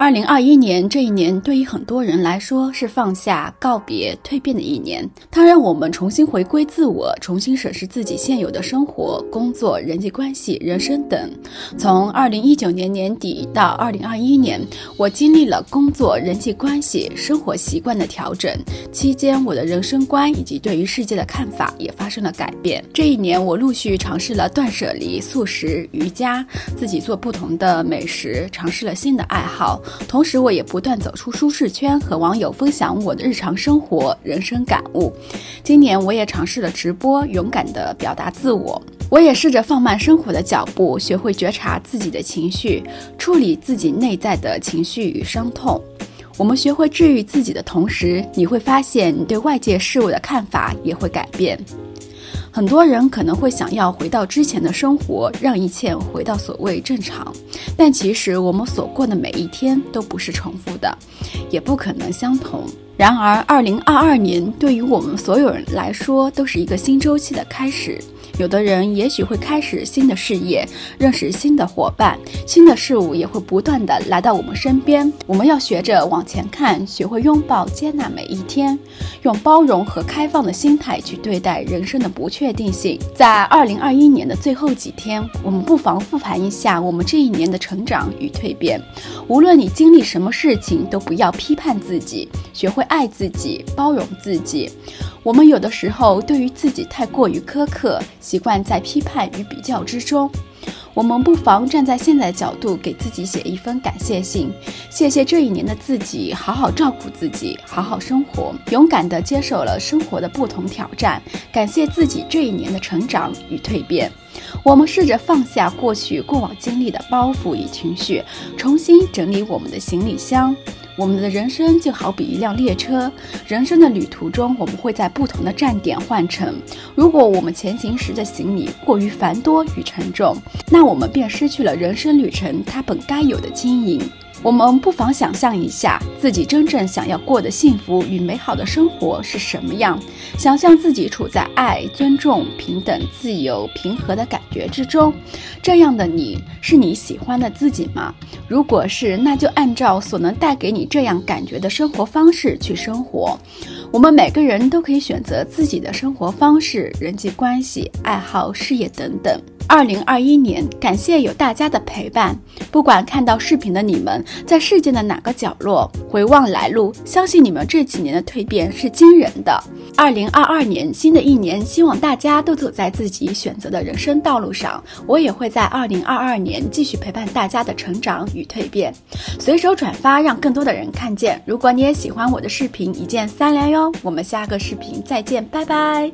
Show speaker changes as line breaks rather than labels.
二零二一年这一年，对于很多人来说是放下、告别、蜕变的一年。它让我们重新回归自我，重新审视自己现有的生活、工作、人际关系、人生等。从二零一九年年底到二零二一年，我经历了工作、人际关系、生活习惯的调整。期间，我的人生观以及对于世界的看法也发生了改变。这一年，我陆续尝试了断舍离、素食、瑜伽，自己做不同的美食，尝试了新的爱好。同时，我也不断走出舒适圈，和网友分享我的日常生活、人生感悟。今年，我也尝试了直播，勇敢地表达自我。我也试着放慢生活的脚步，学会觉察自己的情绪，处理自己内在的情绪与伤痛。我们学会治愈自己的同时，你会发现，你对外界事物的看法也会改变。很多人可能会想要回到之前的生活，让一切回到所谓正常，但其实我们所过的每一天都不是重复的，也不可能相同。然而，二零二二年对于我们所有人来说，都是一个新周期的开始。有的人也许会开始新的事业，认识新的伙伴，新的事物也会不断的来到我们身边。我们要学着往前看，学会拥抱、接纳每一天，用包容和开放的心态去对待人生的不确定性。在二零二一年的最后几天，我们不妨复盘一下我们这一年的成长与蜕变。无论你经历什么事情，都不要批判自己，学会爱自己，包容自己。我们有的时候对于自己太过于苛刻，习惯在批判与比较之中。我们不妨站在现在的角度，给自己写一封感谢信，谢谢这一年的自己，好好照顾自己，好好生活，勇敢地接受了生活的不同挑战，感谢自己这一年的成长与蜕变。我们试着放下过去过往经历的包袱与情绪，重新整理我们的行李箱。我们的人生就好比一辆列车，人生的旅途中，我们会在不同的站点换乘。如果我们前行时的行李过于繁多与沉重，那我们便失去了人生旅程它本该有的经营。我们不妨想象一下，自己真正想要过的幸福与美好的生活是什么样？想象自己处在爱、尊重、平等、自由、平和的感觉之中。这样的你是你喜欢的自己吗？如果是，那就按照所能带给你这样感觉的生活方式去生活。我们每个人都可以选择自己的生活方式、人际关系、爱好、事业等等。二零二一年，感谢有大家的陪伴。不管看到视频的你们在世界的哪个角落，回望来路，相信你们这几年的蜕变是惊人的。二零二二年，新的一年，希望大家都走在自己选择的人生道路上。我也会在二零二二年继续陪伴大家的成长与蜕变。随手转发，让更多的人看见。如果你也喜欢我的视频，一键三连哟。我们下个视频再见，拜拜。